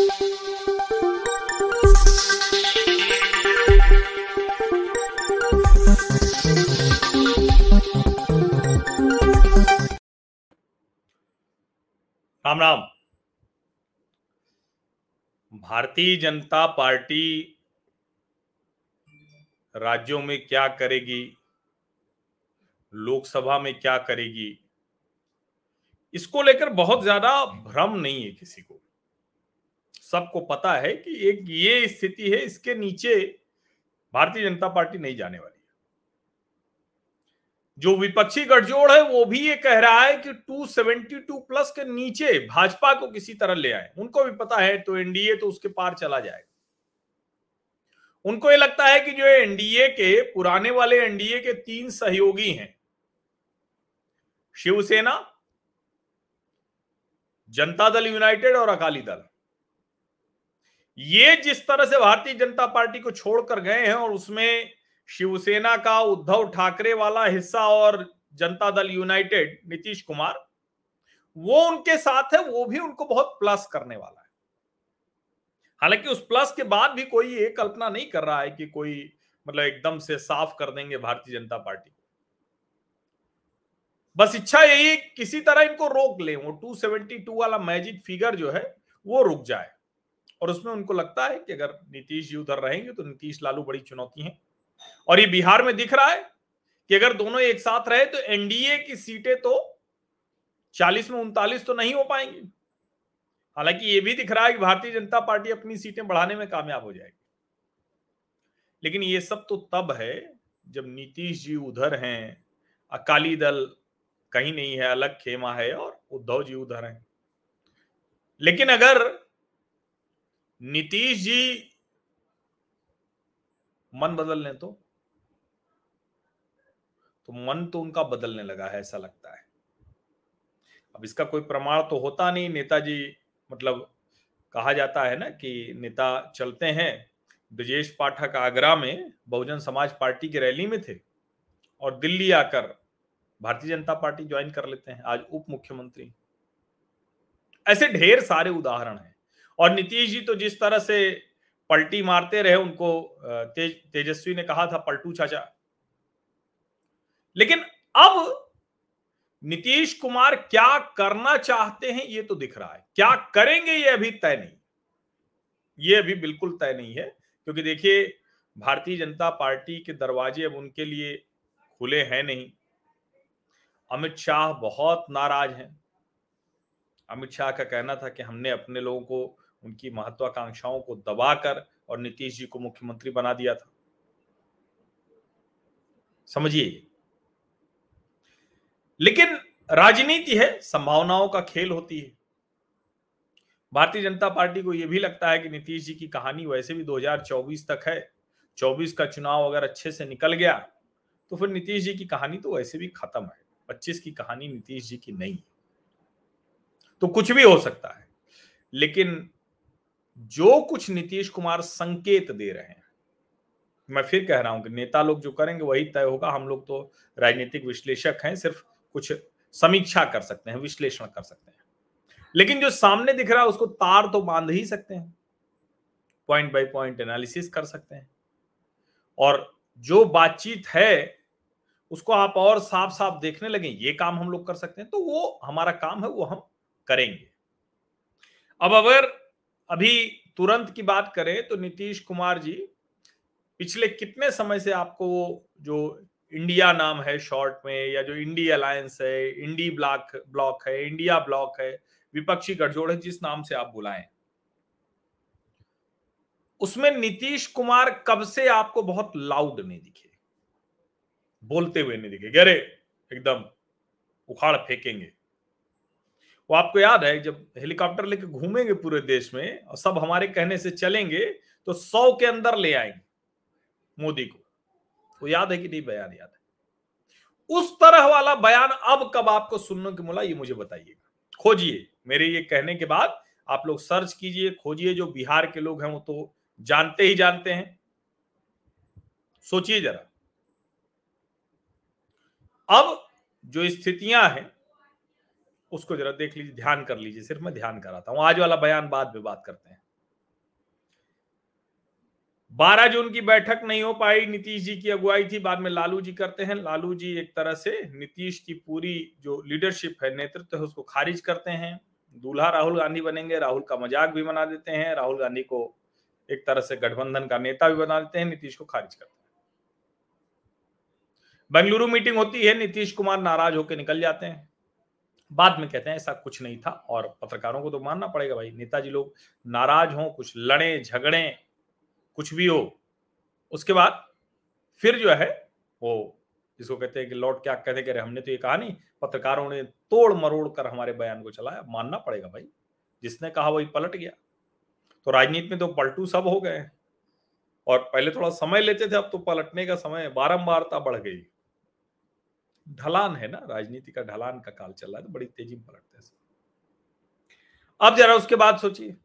Ram Ram Bharatiya Janata party राज्यों में क्या करेगी? लोकसभा में क्या करेगी? इसको लेकर बहुत ज़्यादा भ्रम नहीं है किसी को। सबको पता है कि एक ये स्थिति है, इसके नीचे भारतीय जनता पार्टी नहीं जाने वाली जो विपक्षी गठजोड़ है, वो भी ये कह रहा है कि 272 प्लस के नीचे भाजपा को किसी तरह ले आए। उनको भी पता है तो एनडीए तो उसके पार चला जाएगा उनको ये लगता है कि जो एनडीए के, पुराने वाले एनडीए के तीन सहयोगी हैं, शिवसेना, जनता दल यूनाइटेड और अकाली दल। ये जिस तरह से भारतीय जनता पार्टी को छोड़कर गए हैं और उसमें शिवसेना का उद्धव ठाकरे वाला हिस्सा और जनता दल यूनाइटेड, नीतीश कुमार, वो उनके साथ है, वो भी उनको बहुत प्लस करने वाला है। हालाँकि उस प्लस के बाद भी कोई ये कल्पना नहीं कर रहा है कि कोई मतलब एकदम से साफ़ कर देंगे भारतीय जनता पार्टी बस इच्छा यही किसी तरह इनको रोक ले, वो 272 वाला मैजिक फिगर जो है, वो रुक जाए। और उसमें उनको लगता है कि अगर नीतीश जी उधर रहेंगे तो नीतीश लालू बड़ी चुनौती है। और ये बिहार में दिख रहा है कि अगर दोनों एक साथ रहे तो एनडीए की सीटें तो 40 में उनतालीस तो नहीं हो पाएँगी। हालाँकि ये भी दिख रहा है कि भारतीय जनता पार्टी अपनी सीटें बढ़ाने में कामयाब हो जाएगी। लेकिन ये सब तो तब है जब नीतीश जी उधर हैं, अकाली दल कहीं नहीं है, अलग खेमा है और उद्धव जी उधर हैं। लेकिन अगर नीतीश जी, मन बदल लें तो। तो मन तो उनका बदलने लगा है, ऐसा लगता है। अब इसका कोई प्रमाण तो होता नहीं, नेताजी मतलब कहा जाता है ना कि नेता चलते हैं। ब्रजेश पाठक आगरा में बहुजन समाज पार्टी की रैली में थे और दिल्ली आकर भारतीय जनता पार्टी ज्वाइन कर लेते हैं, आज उप मुख्यमंत्री। ऐसे ढेर सारे उदाहरण हैं। और नीतीश जी तो जिस तरह से पलटी मारते रहे, उनको तेज, तेजस्वी ने कहा था, पलटू चाचा। लेकिन अब नीतीश कुमार क्या करना चाहते हैं, ये तो दिख रहा है। क्या करेंगे, ये अभी तय नहीं। ये अभी बिल्कुल तय नहीं है, क्योंकि देखिए, भारतीय जनता पार्टी के दरवाजे अब उनके लिए खुले हैं नहीं। अमित शाह बहुत नाराज़ हैं। अमित शाह का कहना था कि हमने अपने लोगों को उनकी महत्वाकांक्षाओं को दबाकर और नीतीश जी को मुख्यमंत्री बना दिया था। समझिए लेकिन राजनीति है, संभावनाओं का खेल होती है। भारतीय जनता पार्टी को यह भी लगता है कि नीतीश जी की कहानी वैसे भी 2024 तक है। 24 का चुनाव अगर अच्छे से निकल गया तो फिर नीतीश जी की कहानी तो वैसे भी खत्म है। 25 की कहानी नीतीश जी की नहीं तो कुछ भी हो सकता है, लेकिन जो कुछ नीतीश कुमार संकेत दे रहे हैं। मैं फिर कह रहा हूँ कि नेता लोग जो करेंगे वही तय होगा। हम लोग तो राजनीतिक विश्लेषक हैं, सिर्फ़ कुछ समीक्षा कर सकते हैं, विश्लेषण कर सकते हैं। लेकिन जो सामने दिख रहा है, उसको तार तो बाँध ही सकते हैं। पॉइंट बाय पॉइंट एनालिसिस कर सकते हैं। और जो बातचीत है, उसको आप और साफ़ साफ़ देखने लगे, ये काम हम लोग कर सकते हैं। तो वो हमारा काम है, वो हम करेंगे। अब अगर अभी तुरंत की बात करें तो नीतीश कुमार जी, पिछले कितने समय से आपको वो जो इंडिया नाम है शॉर्ट में या जो इंडी अलायंस है, इंडी ब्लॉक ब्लॉक है, इंडिया ब्लॉक है, विपक्षी गठजोड़ है जिस नाम से आप बुलाएँ? उसमें नीतीश कुमार कब से आपको बहुत लाउड नहीं दिखे? बोलते हुए नहीं दिखे गरे एकदम उखाड़ फेंकेंगे। वो आपको याद है, जब हेलीकॉप्टर लेके घूमेंगे पूरे देश में और सब हमारे कहने से चलेंगे तो सौ के अंदर ले आएँगे मोदी को। वो याद है कि नहीं? बयान याद है। उस तरह वाला बयान अब कब आपको सुनने को मिला, ये मुझे बताइएगा। खोजिए, मेरे ये कहने के बाद आप लोग सर्च कीजिए, खोजिए, जो बिहार के लोग हैं वो तो जानते ही जानते हैं। सोचिए जरा। अब जो स्थितियाँ हैं उसको जरा देख लीजिए, ध्यान कर लीजिए, सिर्फ़ मैं ध्यान कराता हूँ आज वाला बयान बाद में बात करते हैं। बारह जून की बैठक नहीं हो पाई, नीतीश जी की अगुवाई थी, बाद में लालू जी करते हैं। लालू जी एक तरह से नीतीश की पूरी जो लीडरशिप है, नेतृत्व है, उसको खारिज करते हैं। दूल्हा राहुल गांधी बनेंगे, राहुल का मज़ाक भी बना देते हैं, राहुल गांधी को एक तरह से गठबंधन का नेता भी बना देते हैं, नीतीश को खारिज करते हैं। बेंगलुरु मीटिंग होती है, नीतीश कुमार नाराज़ होकर निकल जाते हैं। बाद में कहते हैं, ऐसा कुछ नहीं था और पत्रकारों को तो मानना पड़ेगा भाई। नेताजी लोग नाराज़ हों, कुछ लड़े, झगड़े, कुछ भी हो, उसके बाद फिर जो है, वो जिसको कहते हैं कि लॉर्ड क्या कहते कह रहे हमने तो ये कहा नहीं, पत्रकारों ने तोड़ मरोड़ कर हमारे बयान को चलाया। मानना पड़ेगा भाई। जिसने कहा वही पलट गया। तो राजनीति में तो पलटू सब हो गए और पहले थोड़ा समय लेते थे, अब तो पलटने का समय बारंबारता बढ़ गई। ढलान है ना, राजनीति का ढलान का काल चल रहा है तो बड़ी तेज़ी में पलटते हैं अब जरा उसके बाद सोचिए।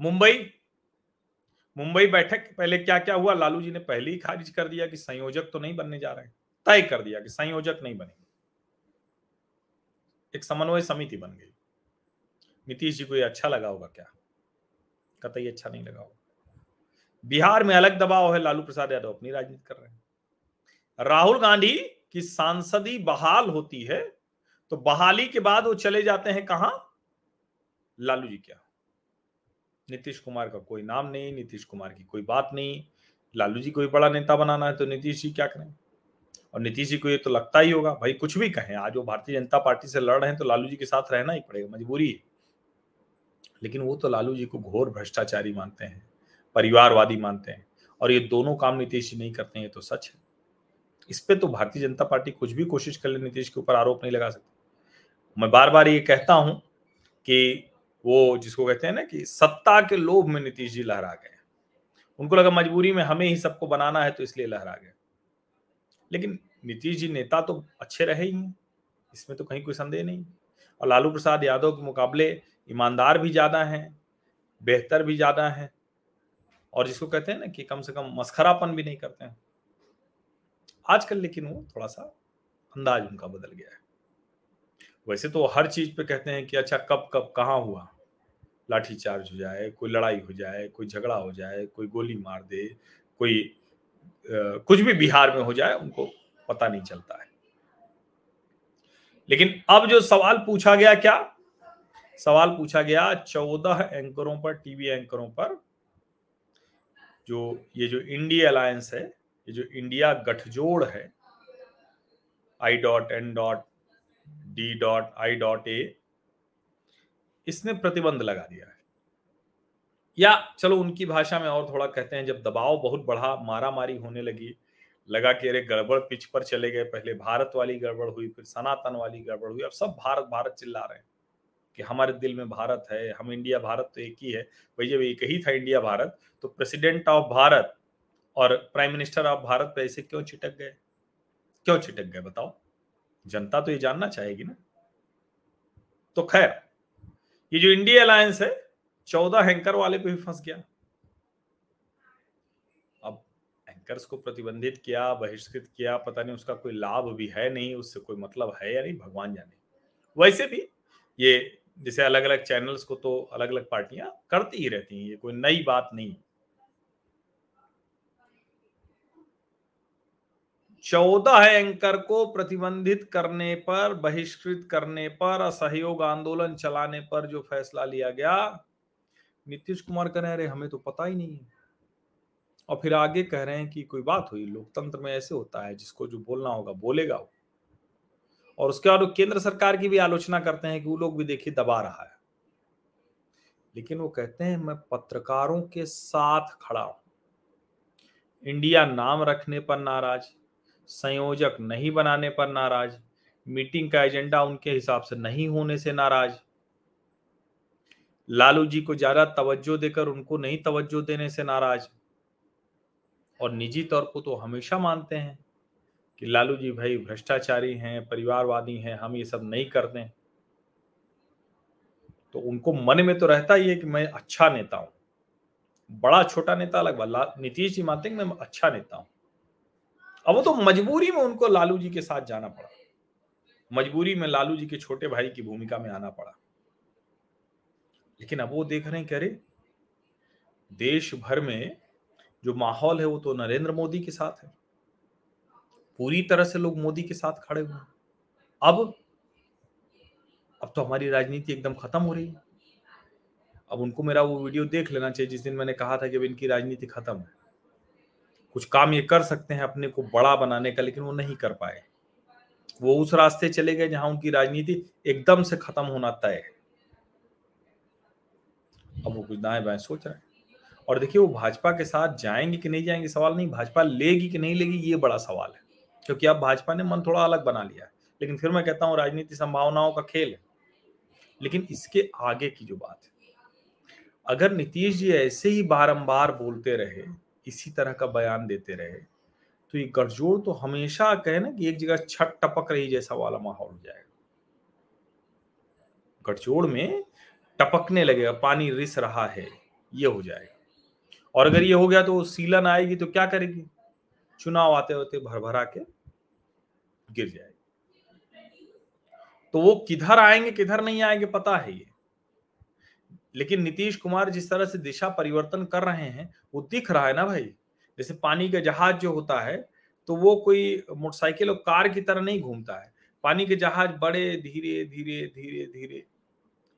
मुंबई मुंबई बैठक, पहले क्या क्या हुआ? लालू जी ने पहले ही खारिज कर दिया कि संयोजक तो नहीं बनने जा रहे हैं। तय कर दिया कि संयोजक नहीं बनेंगे। एक समन्वय समिति बन गई। नीतीश जी को ये अच्छा लगा होगा क्या? कतई अच्छा नहीं लगा होगा। बिहार में अलग दबाव है, लालू प्रसाद यादव अपनी राजनीति कर रहे हैं। राहुल गांधी की सांसदी बहाल होती है तो बहाली के बाद वो चले जाते हैं कहा? लालू जी क्या नीतीश कुमार का कोई नाम नहीं, नीतीश कुमार की कोई बात नहीं, लालू जी को भी बड़ा नेता बनाना है तो नीतीश जी क्या करें? और नीतीश जी को ये तो लगता ही होगा, भाई कुछ भी कहें, आज वो भारतीय जनता पार्टी से लड़ रहे हैं तो लालू जी के साथ रहना ही पड़ेगा, मजबूरी है। लेकिन वो तो लालू जी को घोर भ्रष्टाचारी मानते हैं, परिवारवादी मानते हैं, और ये दोनों काम नीतीश जी नहीं करते हैं तो सच है। इस पे तो भारतीय जनता पार्टी कुछ भी कोशिश कर ले, नीतीश के ऊपर आरोप नहीं लगा सकती। मैं बार बार ये कहता हूँ कि वो जिसको कहते हैं ना कि सत्ता के लोभ में नीतीश जी लहरा गए उनको लगा मजबूरी में हमें ही सबको बनाना है तो इसलिए लहरा गए। लेकिन नीतीश जी नेता तो अच्छे रहे ही हैं, इसमें तो कहीं कोई संदेह नहीं। और लालू प्रसाद यादव के मुकाबले ईमानदार भी ज़्यादा हैं, बेहतर भी ज़्यादा हैं, और जिसको कहते हैं ना कि कम से कम मस्खरापन भी नहीं करते हैं। आजकल लेकिन वो थोड़ा सा अंदाज उनका बदल गया है। वैसे तो हर चीज़ पे कहते हैं कि अच्छा कब कब कहाँ हुआ? लाठी चार्ज हो जाए कोई लड़ाई हो जाए कोई झगड़ा हो जाए कोई गोली मार दे कोई आ, कुछ भी बिहार में हो जाए उनको पता नहीं चलता है। लेकिन अब जो सवाल पूछा गया क्या? सवाल पूछा गया चौदह एंकरों पर टीवी एंकरों पर जो ये जो इंडिया अलायंस है ये जो इंडिया गठजोड़ है I dot N dot D dot I dot A इसने प्रतिबंध लगा दिया है। या चलो उनकी भाषा में और थोड़ा कहते हैं, जब दबाव बहुत बढ़ा मारा मारी होने लगी, लगा कि अरे गड़बड़ पिच पर चले गए, पहले भारत वाली गड़बड़ हुई, फिर सनातन वाली गड़बड़ हुई, अब सब भारत भारत चिल्ला रहे हैं कि हमारे दिल में भारत है, हम इंडिया, भारत तो एक ही है। भाई जब एक ही था इंडिया, भारत? तो प्रेसिडेंट ऑफ़ भारत और प्राइम मिनिस्टर आप भारत पे ऐसे क्यों छिटक गए? क्यों छिटक गए, बताओ। जनता तो ये जानना चाहेगी ना। तो खैर, ये जो इंडिया अलायंस है, चौदह हैंकर वाले पे भी फंस गया। अब हैंकर्स को प्रतिबंधित किया, बहिष्कृत किया, पता नहीं उसका कोई लाभ भी है नहीं, उससे कोई मतलब है या नहीं, भगवान जाने। वैसे भी ये, जैसे अलग अलग चैनल्स को तो अलग अलग पार्टियाँ करती ही रहती हैं, ये कोई नई बात नहीं। चौदह एंकर को प्रतिबंधित करने पर, बहिष्कृत करने पर, असहयोग आंदोलन चलाने पर जो फैसला लिया गया। नीतीश कुमार कह रहे हैं हमें तो पता ही नहीं है। और फिर आगे कह रहे हैं कि, कोई बात हुई, लोकतंत्र में ऐसे होता है, जिसको जो बोलना होगा, बोलेगा वो। और उसके बाद केंद्र सरकार की भी आलोचना करते हैं कि वो लोग भी देखिए दबा रहा है। लेकिन वो कहते हैं, मैं पत्रकारों के साथ खड़ा हूँ। इंडिया नाम रखने पर नाराज़। संयोजक नहीं बनाने पर नाराज़, मीटिंग का एजेंडा उनके हिसाब से नहीं होने से नाराज़। लालू जी को ज़्यादा तवज्जो देकर उनको नहीं तवज्जो देने से नाराज़। और निजी तौर पर तो हमेशा मानते हैं कि लालू जी भाई भ्रष्टाचारी हैं, परिवारवादी हैं, हम ये सब नहीं करते तो उनको मन में तो रहता ही है कि मैं अच्छा नेता हूँ। बड़ा छोटा नेता अलग नीतीश जी मानते मैं अच्छा नेता हूँ। अब वो तो मजबूरी में उनको लालू जी के साथ जाना पड़ा। मजबूरी में लालू जी के छोटे भाई की भूमिका में आना पड़ा। लेकिन अब वो देख रहे हैं कह रहे देश भर में जो माहौल है वो तो नरेंद्र मोदी के साथ है। पूरी तरह से लोग मोदी के साथ खड़े हुए अब अब तो हमारी राजनीति एकदम खत्म हो रही है। अब उनको मेरा वो वीडियो देख लेना चाहिए, जिस दिन मैंने कहा था कि अब इनकी राजनीति खत्म है। कुछ काम ये कर सकते हैं अपने को बड़ा बनाने का, लेकिन वो नहीं कर पाए। वो उस रास्ते चले गए जहाँ उनकी राजनीति एकदम से खत्म होना तय है। अब वो कुछ दाएँ बाएँ सोच रहे हैं। और देखिए, वो भाजपा के साथ जाएँगे कि नहीं जाएँगे सवाल नहीं, भाजपा लेगी कि नहीं लेगी, ये बड़ा सवाल है। क्योंकि अब भाजपा ने मन थोड़ा अलग बना लिया है। लेकिन फिर मैं कहता हूँ, राजनीति संभावनाओं का खेल है। लेकिन इसके आगे की जो बात है, अगर नीतीश जी ऐसे ही बारंबार बोलते रहे इसी तरह का बयान देते रहे। तो ये गठजोड़ तो हमेशा कहे ना कि एक जगह छत टपक रही जैसा वाला माहौल हो जाएगा। गठजोड़ में टपकने लगेगा, पानी रिस रहा है, ये हो जाएगा। और अगर ये हो गया तो सीलन आएगी तो क्या करेगी? चुनाव आते होते भर भरा के गिर जाएगी। तो वो किधर आएँगे, किधर नहीं आएँगे पता है ये। लेकिन नीतीश कुमार जिस तरह से दिशा परिवर्तन कर रहे हैं, वो दिख रहा है ना भाई? जैसे पानी का जहाज़ जो होता है तो वो कोई मोटरसाइकिल और कार की तरह नहीं घूमता है। पानी के जहाज़ बड़े धीरे धीरे धीरे धीरे।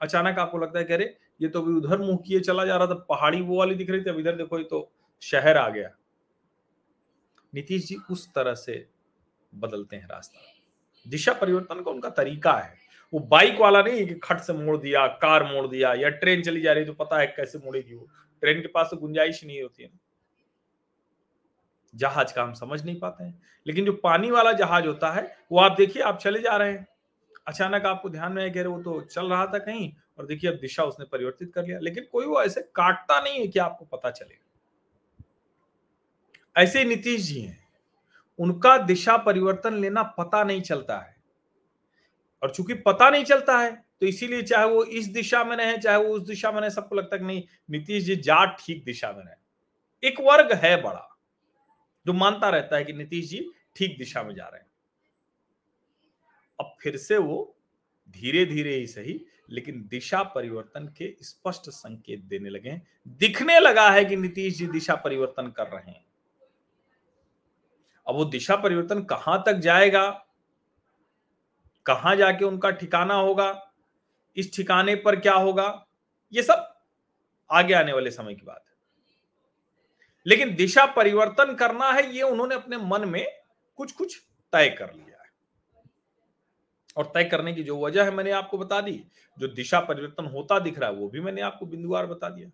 अचानक आपको लगता है कि अरे, ये तो अभी उधर मुँह किए चला जा रहा था, पहाड़ी वो वाली दिख रही थी, अब इधर देखो ये तो शहर आ गया। नीतीश जी उस तरह से बदलते हैं रास्ता। दिशा परिवर्तन का उनका तरीका है। वो बाइक वाला नहीं कि खट से मोड़ दिया, कार मोड़ दिया, या ट्रेन चली जा रही तो पता है कैसे मोड़ेगी वो। ट्रेन के पास तो गुंजाइश नहीं होती है। जहाज़ का हम समझ नहीं पाते हैं। लेकिन जो पानी वाला जहाज़ होता है, वो आप देखिए, आप चले जा रहे हैं। अचानक आपको ध्यान में कह रहे वो तो चल रहा था कहीं, और देखिए अब दिशा उसने परिवर्तित कर लिया। लेकिन कोई वो ऐसे काटता नहीं है कि आपको पता चले। ऐसे नीतीश जी हैं। उनका दिशा परिवर्तन लेना पता नहीं चलता है। और चूँकि पता नहीं चलता है तो इसीलिए चाहे वो इस दिशा में रहे, चाहे वो उस दिशा में रहे, सबको लगता है नहीं, नीतीश जी जा ठीक दिशा में रहे। एक वर्ग है बड़ा, जो मानता रहता है कि नीतीश जी ठीक दिशा में जा रहे हैं। अब फिर से वो धीरे धीरे ही सही, लेकिन दिशा परिवर्तन के स्पष्ट संकेत देने लगे दिखने लगा है कि नीतीश जी दिशा परिवर्तन कर रहे हैं। अब वो दिशा परिवर्तन कहाँ तक जाएगा? कहाँ जाके उनका ठिकाना होगा? इस ठिकाने पर क्या होगा? ये सब आगे आने वाले समय की बात है। लेकिन दिशा परिवर्तन करना है, ये उन्होंने अपने मन में कुछ कुछ तय कर लिया है। और तय करने की जो वजह है मैंने आपको बता दी, जो दिशा परिवर्तन होता दिख रहा है, वो भी मैंने आपको बिंदुवार बता दिया।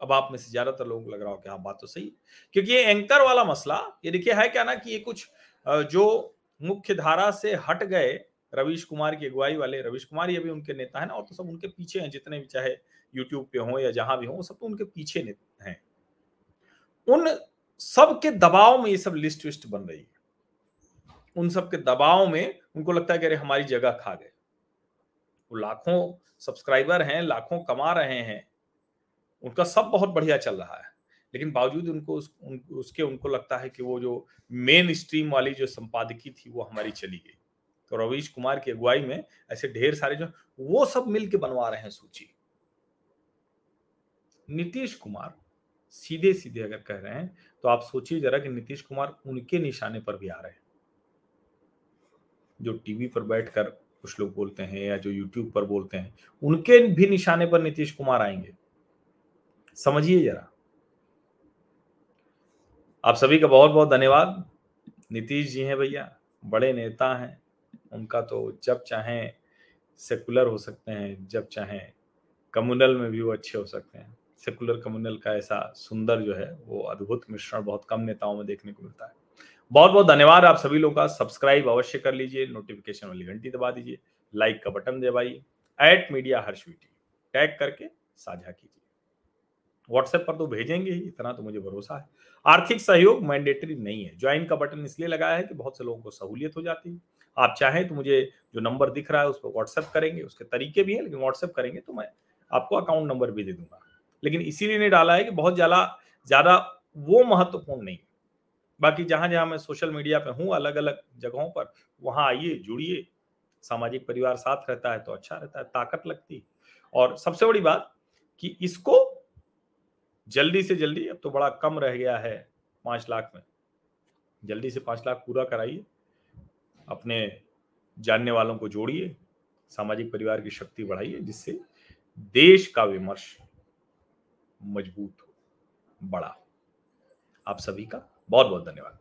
अब आप में से ज़्यादातर लोगों को लग रहा हो कि हाँ बात तो सही क्योंकि ये एंकर वाला मसला, ये देखिए है क्या ना कि ये कुछ जो मुख्य धारा से हट गए रवीश कुमार की अगुवाई वाले रवीश कुमार ये भी उनके नेता है ना और तो सब उनके पीछे हैं जितने भी चाहे यूट्यूब पे हो या जहाँ भी हो सब तो उनके पीछे हैं। उन सब के दबाव में ये सब लिस्ट विस्ट बन रही है। उन सब के दबाव में उनको लगता है कि अरे हमारी जगह खा गए। वो लाखों सब्सक्राइबर हैं लाखों कमा रहे हैं। उनका सब बहुत बढ़िया चल रहा है। लेकिन बावजूद उनको उस, उन, उसके उनको लगता है कि वो जो मेन स्ट्रीम वाली जो संपादकी थी वो हमारी चली गई। तो रवीश कुमार की अगुवाई में ऐसे ढेर सारे जो वो सब मिलके बनवा रहे हैं सूची। नीतीश कुमार सीधे सीधे अगर कह रहे हैं तो आप सोचिए जरा कि नीतीश कुमार उनके निशाने पर भी आ रहे हैं। जो टीवी पर बैठकर कुछ लोग बोलते हैं या जो यूट्यूब पर बोलते हैं, उनके भी निशाने पर नीतीश कुमार आएँगे। समझिए जरा। आप सभी का बहुत बहुत धन्यवाद। नीतीश जी हैं भैया, बड़े नेता हैं। उनका तो जब चाहें सेकुलर हो सकते हैं, जब चाहें कम्युनल में भी वो अच्छे हो सकते हैं। सेकुलर कम्युनल का ऐसा सुंदर जो है, वो अद्भुत मिश्रण बहुत कम नेताओं में देखने को मिलता है। बहुत बहुत धन्यवाद आप सभी लोग का। सब्सक्राइब अवश्य कर लीजिए नोटिफिकेशन वाली घंटी दबा दीजिए लाइक का बटन दबाइए एट मीडिया हर्षवीटी टैग करके साझा कीजिए। व्हाट्सएप पर तो भेजेंगे ही, इतना तो मुझे भरोसा है। आर्थिक सहयोग मैंडेटरी नहीं है। ज्वाइन का बटन इसलिए लगाया है कि बहुत से लोगों को सहूलियत हो जाती है। आप चाहें तो मुझे जो नंबर दिख रहा है उस पर व्हाट्सएप करेंगे, उसके तरीके भी हैं, लेकिन व्हाट्सएप करेंगे तो मैं आपको अकाउंट नंबर भी दे दूँगा। लेकिन इसीलिए नहीं डाला है कि बहुत ज़्यादा ज़्यादा वो महत्वपूर्ण नहीं बाकी जहाँ जहाँ मैं सोशल मीडिया पे हूँ अलग अलग जगहों पर, वहाँ आइए, जुड़िए। सामाजिक परिवार साथ रहता है तो अच्छा रहता है, ताकत लगती और सबसे बड़ी बात कि इसको जल्दी से जल्दी, अब तो बड़ा कम रह गया है पाँच लाख में। जल्दी से पाँच लाख पूरा कराइए। अपने जानने वालों को जोड़िए, सामाजिक परिवार की शक्ति बढ़ाइए, जिससे देश का विमर्श मज़बूत हो, बड़ा हो। आप सभी का बहुत बहुत धन्यवाद।